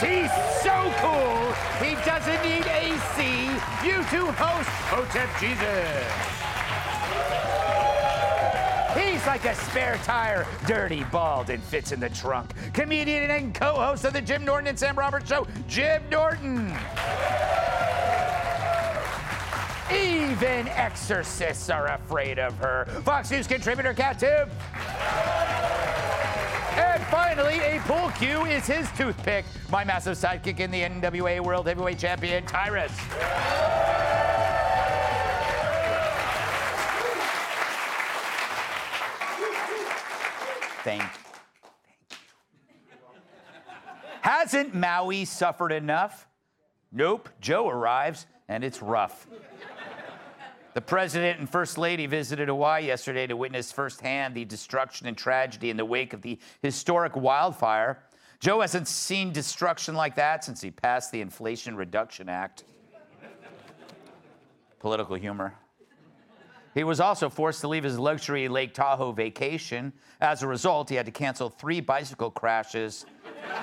He's so cool. He doesn't need AC. YouTube host Hotep Jesus. He's like a spare tire, dirty, bald, and fits in the trunk. Comedian and co-host of the Jim Norton and Sam Roberts Show, Jim Norton. Even exorcists are afraid of her. Fox News contributor Kat Timpf. Finally, a pool cue is his toothpick. My massive sidekick in the NWA World Heavyweight Champion, Tyrus. Thank you. Hasn't Maui suffered enough? Nope. Joe arrives, and it's rough. The president and first lady visited Hawaii yesterday to witness firsthand the destruction and tragedy in the wake of the historic wildfire. Joe hasn't seen destruction like that since he passed the Inflation Reduction Act. Political humor. He was also forced to leave his luxury Lake Tahoe vacation. As a result, he had to cancel three bicycle crashes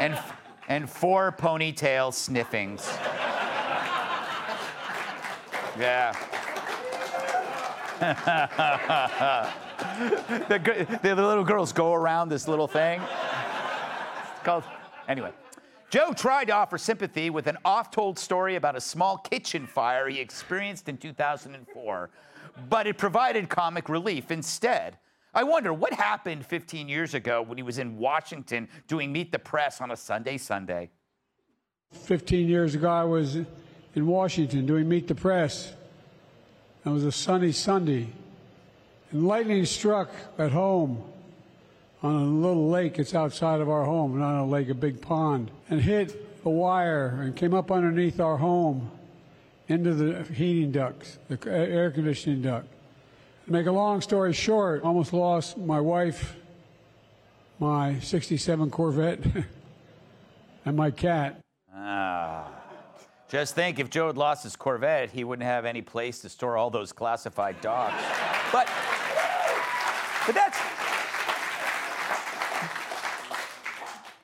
and, and four ponytail sniffings. Yeah. the, the little girls go around this little thing. It's called, anyway. Joe tried to offer sympathy with an oft told story about a small kitchen fire he experienced in 2004, but it provided comic relief instead. I wonder what happened 15 years ago when he was in Washington doing Meet the Press on a Sunday Sunday. 15 years ago, I was in Washington doing Meet the Press. It was a sunny Sunday. And lightning struck at home on a little lake. It's outside of our home, not a lake, a big pond, and hit a wire and came up underneath our home into the heating ducts, the air conditioning duct. To make a long story short, almost lost my wife, my 67 Corvette, and my cat. Ah. Just think if Joe had lost his Corvette, he wouldn't have any place to store all those classified dogs. But, but that's.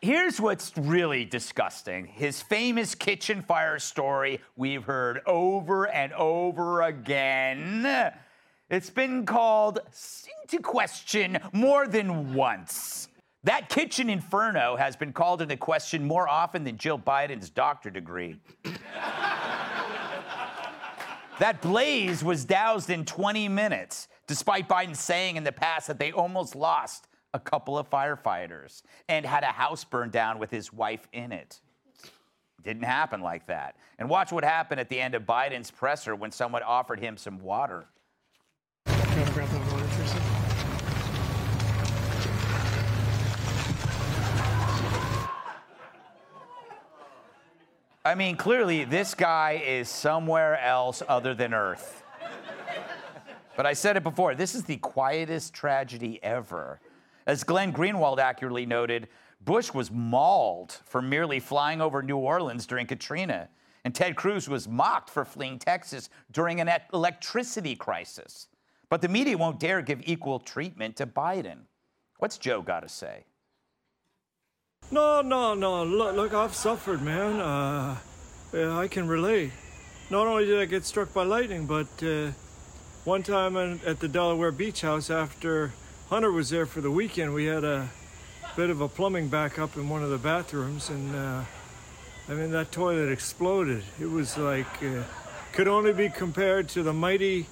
Here's what's really disgusting his famous kitchen fire story we've heard over and over again. It's been called into question more than once. That kitchen inferno has been called into question more often than Jill Biden's doctor degree. that blaze was doused in 20 minutes, despite Biden saying in the past that they almost lost a couple of firefighters and had a house burned down with his wife in it. Didn't happen like that. And watch what happened at the end of Biden's presser when someone offered him some water. I mean, clearly, this guy is somewhere else other than Earth. But I said it before this is the quietest tragedy ever. As Glenn Greenwald accurately noted, Bush was mauled for merely flying over New Orleans during Katrina, and Ted Cruz was mocked for fleeing Texas during an electricity crisis. But the media won't dare give equal treatment to Biden. What's Joe got to say? No, no, no. Look, look I've suffered, man. Uh, yeah, I can relate. Not only did I get struck by lightning, but uh, one time at the Delaware Beach House after Hunter was there for the weekend, we had a bit of a plumbing backup in one of the bathrooms, and uh, I mean that toilet exploded. It was like uh, could only be compared to the mighty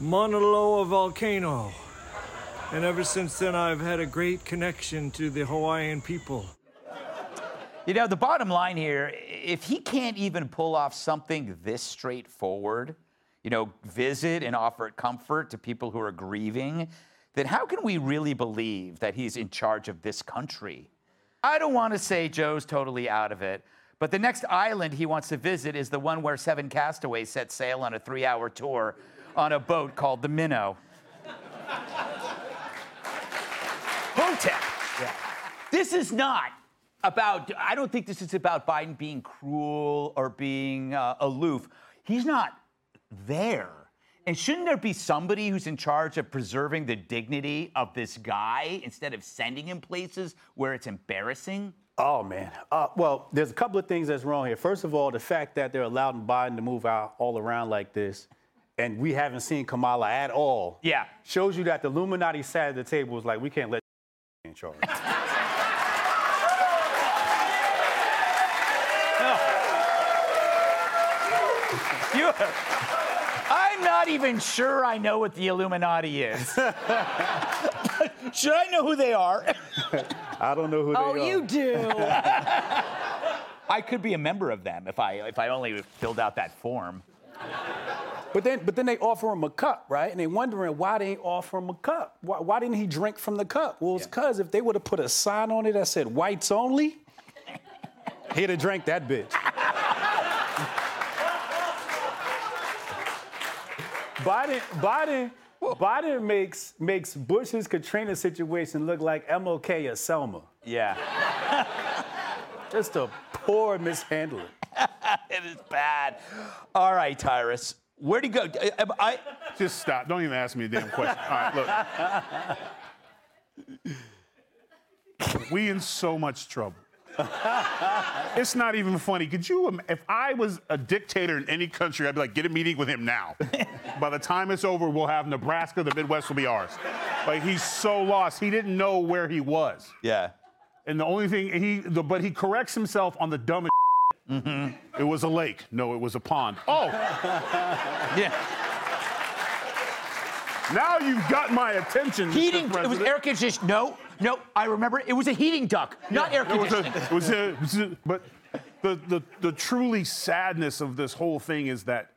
Mauna Loa volcano. And ever since then, I've had a great connection to the Hawaiian people. You know, the bottom line here if he can't even pull off something this straightforward, you know, visit and offer comfort to people who are grieving, then how can we really believe that he's in charge of this country? I don't want to say Joe's totally out of it, but the next island he wants to visit is the one where seven castaways set sail on a three hour tour on a boat called the Minnow. Hotep. This is not about, I don't think this is about Biden being cruel or being uh, aloof. He's not there. And shouldn't there be somebody who's in charge of preserving the dignity of this guy instead of sending him places where it's embarrassing? Oh man. Uh, well, there's a couple of things that's wrong here. First of all, the fact that they're allowing Biden to move out all around like this, and we haven't seen Kamala at all. Yeah. Shows you that the Illuminati sat at the table was like, we can't let in charge. You, I'm not even sure I know what the Illuminati is. Should I know who they are? I don't know who Oh, they are. Oh, you do. I could be a member of them if I if I only filled out that form. But then, but then they offer him a cup, right? And they wondering why they ain't offer him a cup. Why, why didn't he drink from the cup? Well, it's because if they would have put a sign on it that said whites only, he'd have drank that bitch. Biden, Biden, Biden makes makes Bush's Katrina situation look like MLK or Selma. Yeah. Just a poor mishandling. it is bad. All right, Tyrus. Where'd he go? I, I- Just stop. Don't even ask me a damn question. All right, look. we in so much trouble. it's not even funny. Could you, if I was a dictator in any country, I'd be like, get a meeting with him now. By the time it's over, we'll have Nebraska, the Midwest will be ours. Like he's so lost, he didn't know where he was. yeah. And the only thing he, the, but he corrects himself on the dumbest. Mm-hmm. It was a lake. No, it was a pond. Oh, Yeah. now you've got my attention. Mr. Heating. It was President. air conditioned. No, no. I remember. It was a heating duct, not air It was a, conditioning. it was a, it was a- but the, the, the truly sadness of this whole thing is that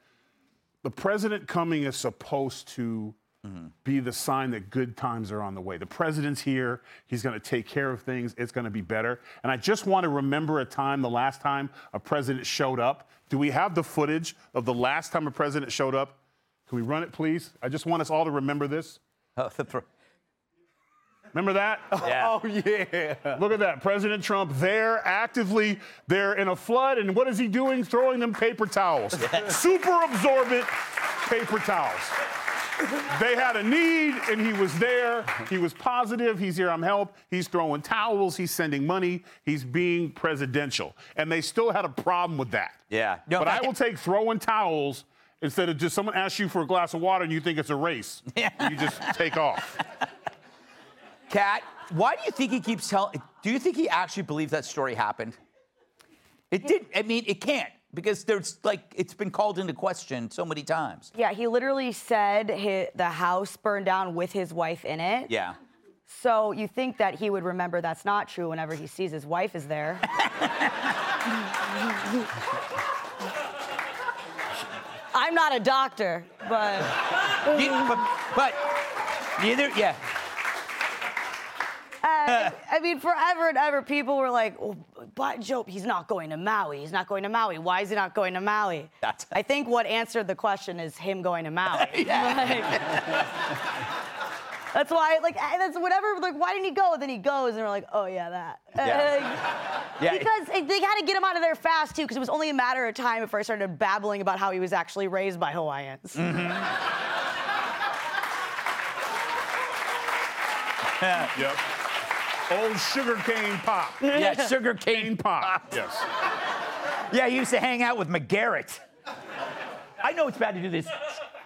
the president coming is supposed to Mm-hmm. be the sign that good times are on the way. The president's here. He's going to take care of things. It's going to be better. And I just want to remember a time, the last time a president showed up. Do we have the footage of the last time a president showed up? Can we run it, please? I just want us all to remember this. Oh, Remember that? yeah. Oh yeah. Look at that. President Trump there actively, they're in a flood, and what is he doing? Throwing them paper towels. Super absorbent paper towels. They had a need, and he was there. He was positive. He's here, I'm help. He's throwing towels. He's sending money. He's being presidential. And they still had a problem with that. Yeah. No, but I will take throwing towels instead of just someone asks you for a glass of water and you think it's a race. Yeah. You just take off. Kat, why do you think he keeps telling? Do you think he actually believes that story happened? It did. I mean, it can't because there's like it's been called into question so many times. yeah, he literally said hi the house burned down with his wife in it. Yeah. So you think that he would remember that's not true whenever he sees his wife is there. I'm not a doctor, but You- but, but neither. Yeah. I mean, forever and ever, people were like, oh, but Joe, he's not going to Maui. He's not going to Maui. Why is he not going to Maui? That's- I think what answered the question is him going to Maui. Like, that's why, like, that's whatever. Like, why didn't he go? And then he goes, and we're like, oh yeah, that. Yeah. Yeah. Because they had to get him out of there fast too, because it was only a matter of time before I started babbling about how he was actually raised by Hawaiians. Yeah. Mm-hmm. Yep. Old sugar cane pop. Yeah. Sugar cane Cane pop. Yes. Yeah, he used to hang out with McGarrett. I know it's bad to do this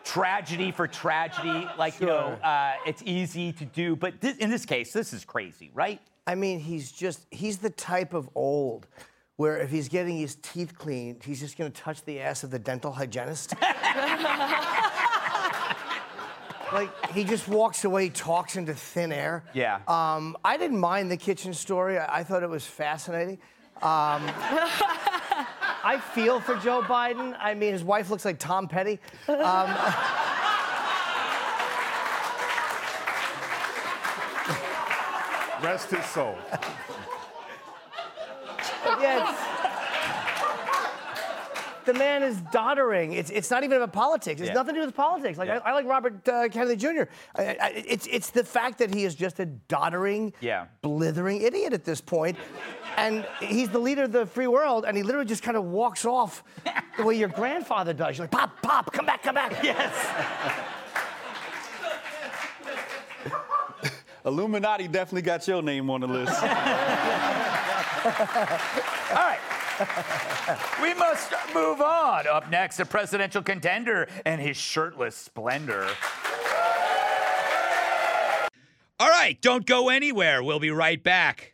tragedy for tragedy, like you know, uh, it's easy to do, but this, in this case, this is crazy, right? I mean, he's just, he's the type of old where if he's getting his teeth cleaned, he's just gonna touch the ass of the dental hygienist. like, he just walks away, talks into thin air. Yeah. Um, I didn't mind the kitchen story. I, I thought it was fascinating. Um, I feel for Joe Biden. I mean, his wife looks like Tom Petty. Um, Rest his soul. yeah, it's- the man is doddering. It's, it's not even about politics. It's Yeah. nothing to do with politics. Like I, I like Robert uh, Kennedy Jr. I, I, it's it's the fact that he is just a doddering, Yeah. blithering idiot at this point, and he's the leader of the free world, and he literally just kind of walks off the way your grandfather does. You're like, pop, pop, come back, come back. Yes. Illuminati definitely got your name on the list. All right. We must move on. Up next, a presidential contender and his shirtless splendor. All right, don't go anywhere. We'll be right back.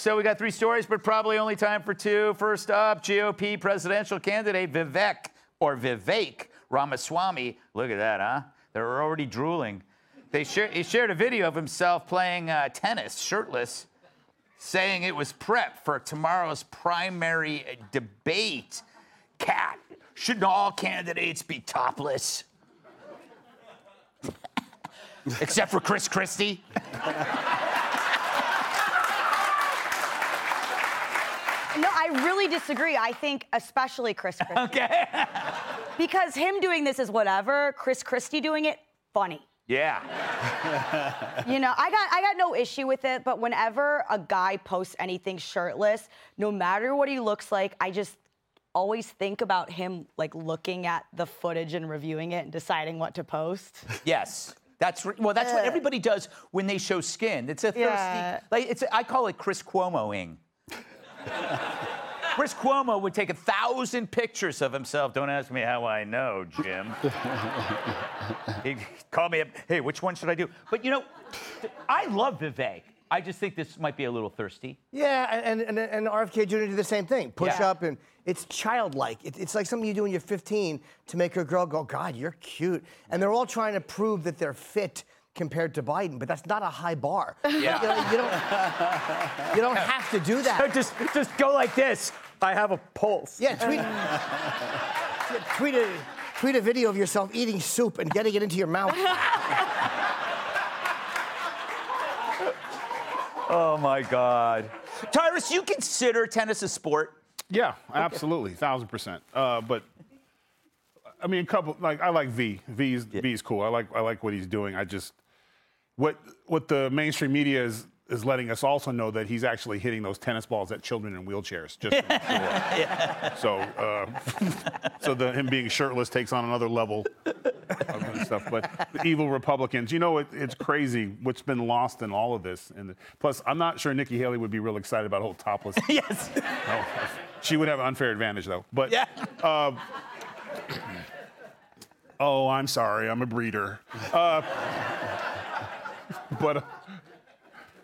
So we got three stories, but probably only time for two. First up, GOP presidential candidate Vivek or Vivek Ramaswamy. Look at that, huh? They're already drooling. They share, he shared a video of himself playing uh, tennis, shirtless, saying it was prep for tomorrow's primary debate. Kat, shouldn't all candidates be topless? Except for Chris Christie. I really disagree. I think especially Chris Christie. Okay. because him doing this is whatever. Chris Christie doing it, funny. Yeah. You know, I got I got no issue with it, but whenever a guy posts anything shirtless, no matter what he looks like, I just always think about him like looking at the footage and reviewing it and deciding what to post. Yes. That's re- well. That's what everybody does when they show skin. It's a thirsty. Yeah. Like it's. I call it Chris Cuomoing. Chris Cuomo would take a thousand pictures of himself. Don't ask me how I know, Jim. he called me up. Hey, which one should I do? But you know, I love Vivek. I just think this might be a little thirsty. Yeah, and, and, and RFK Jr. did the same thing. Push Yeah. up, and it's childlike. It, it's like something you do when you're 15 to make a girl go, God, you're cute. And they're all trying to prove that they're fit compared to Biden, but that's not a high bar. Yeah. You, know, you don't, you don't have to do that. just, just go like this. I have a pulse. Yeah, tweet, yeah, tweet, a, tweet a video of yourself eating soup and getting it into your mouth. Oh my God. Tyrus, you consider tennis a sport? Yeah, absolutely, thousand percent. Uh, but I mean, a couple like I like V. V's V's cool. I like I like what he's doing. I just what what the mainstream media is is letting us also know that he's actually hitting those tennis balls at children in wheelchairs. Just make so uh, so the him being shirtless takes on another level of stuff. But the evil Republicans, you know, it, it's crazy what's been lost in all of this. And plus, I'm not sure Nikki Haley would be real excited about a whole topless. yes. No, she would have an unfair advantage though. But Yeah. uh, oh, I'm sorry, I'm a breeder. Uh, but uh,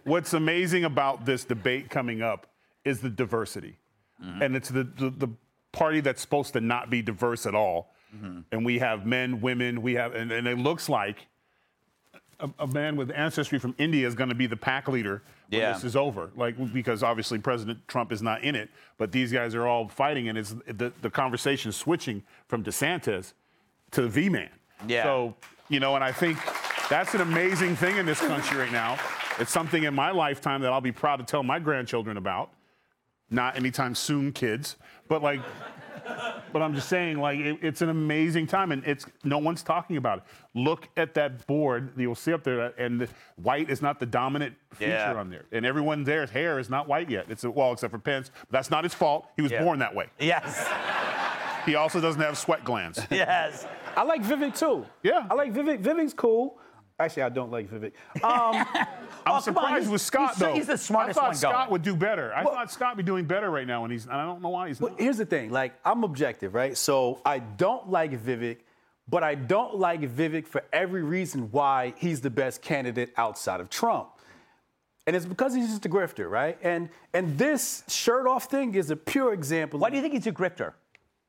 what's amazing about this debate coming up is the diversity, mm-hmm. and it's the, the the party that's supposed to not be diverse at all. Mm-hmm. And we have men, women, we have, and, and it looks like a, a man with ancestry from India is going to be the pack leader when Yeah. this is over. Like because obviously President Trump is not in it, but these guys are all fighting, and it's the the conversation switching from DeSantis to the V man. Yeah. So you know, and I think that's an amazing thing in this country right now. It's something in my lifetime that I'll be proud to tell my grandchildren about. Not anytime soon, kids, but like. But I'm just saying, like, it, it's an amazing time, and it's no one's talking about it. Look at that board; you'll see up there, and the, white is not the dominant feature Yeah. on there, and everyone there's hair is not white yet. It's a, well, except for Pence. But that's not his fault. He was Yeah. born that way. Yes. He also doesn't have sweat glands. Yes. I like Vivek too. Yeah. I like Vivek. Vivek's cool. Actually, I don't like Vivek. Um, I'm surprised with Scott he's, though. He's the smartest I thought one Scott going. would do better. I Well- thought Scott would be doing better right now, and he's. and I don't know why he's Well, not. here's the thing. Like, I'm objective, right? So I don't like Vivek, but I don't like Vivek for every reason why he's the best candidate outside of Trump. And it's because he's just a grifter, right? And and this shirt off thing is a pure example. Why do you think he's a grifter?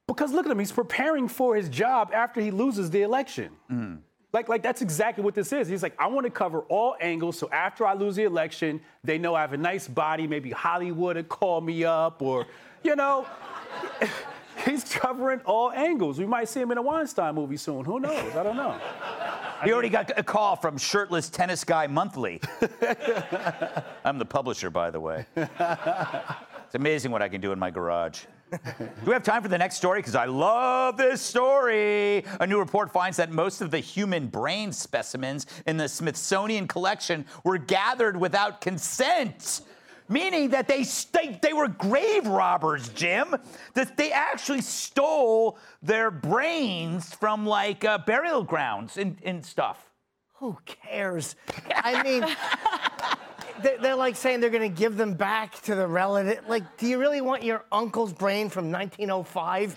Because look at him, he's preparing for his job after he loses the election. Mm. Like, like that's exactly what this is. He's like, I want to cover all angles, so after I lose the election, they know I have a nice body. Maybe Hollywood would call me up, or you know, he's covering all angles. We might see him in a Weinstein movie soon. Who knows? I don't know. He already got a call from Shirtless Tennis Guy Monthly. I'm the publisher, by the way. It's amazing what I can do in my garage. Do we have time for the next story? Because I love this story. A new report finds that most of the human brain specimens in the Smithsonian collection were gathered without consent. Meaning that they, they, they were grave robbers, Jim. That they actually stole their brains from like uh, burial grounds and, and stuff. Who cares? I mean, they're, they're like saying they're to give them back to the relative. Like, do you really want your uncle's brain from 1905?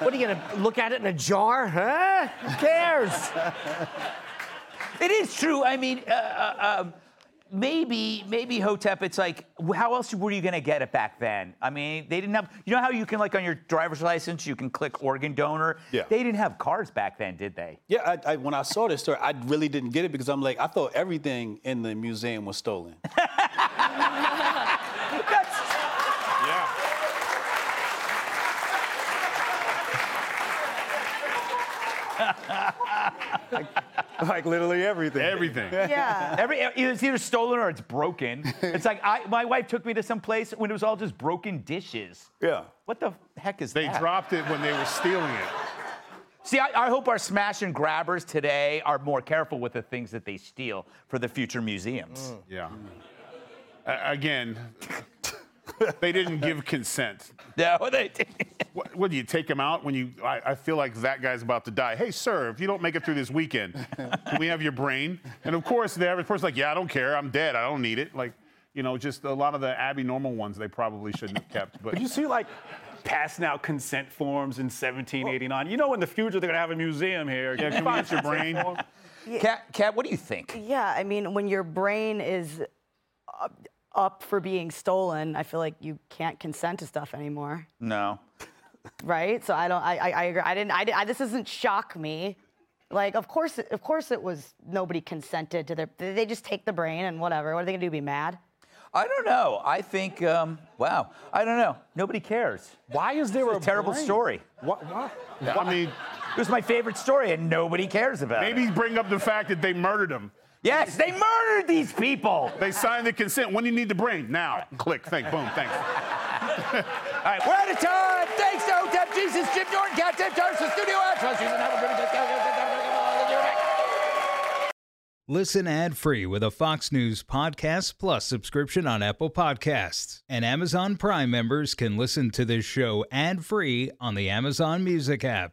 what are you to look at it in a jar? Huh? Who cares? It is true. I mean, uh, uh, um, maybe, maybe Hotep. It's like, how else were you gonna get it back then? I mean, they didn't have. You know how you can like on your driver's license, you can click organ donor. Yeah. They didn't have cars back then, did they? Yeah, I, I, when I saw this story, I really didn't get it because I'm like, I thought everything in the museum was stolen. like literally everything. Everything. Yeah. Every it's either stolen or it's broken. It's like I, my wife took me to some place when it was all just broken dishes. Yeah. What the heck is that? They that? dropped it when they were stealing it. See, I, I hope our smash and grabbers today are more careful with the things that they steal for the future museums. Mm. Yeah. A- again, they didn't give consent. No, they What, what do you take him out when you? I, I feel like that guy's about to die. Hey, sir, if you don't make it through this weekend, can we have your brain? And of course, the average person's like, yeah, I don't care. I'm dead. I don't need it. Like, you know, just a lot of the Abby normal ones they probably shouldn't have kept. But But you see, like, passing out consent forms in 1789. You know, in the future, they're going to have a museum here. Yeah, can we get your brain? Kat, Kat, what do you think? Yeah, I mean, when your brain is uh, up, up for being stolen, I feel like you can't consent to stuff anymore, No. right? So I don't. I I, I agree. I didn't. I, didn't- I this doesn't shock me. Like, of course, it- of course, it was nobody consented to their. They just take the brain and whatever. What are they gonna do? Be mad? I don't know. I think, um, wow, I don't know. Nobody cares. Why is there It's a a terrible brain? story. What? what? I mean, It was my favorite story, and nobody cares about it. maybe bring up the fact that they murdered him. Yes, they murdered these people. They signed the consent. When do you need to bring? Now. Click. Thank. Boom. Thanks. All right, we're out of time. Thanks to Hotep Jesus, Jim Norton, Kat Timpf, Tyrus, Studio X. Let's use another pretty Listen ad free with a Fox News Podcast Plus subscription on Apple Podcasts. And Amazon Prime members can listen to this show ad free on the Amazon Music app.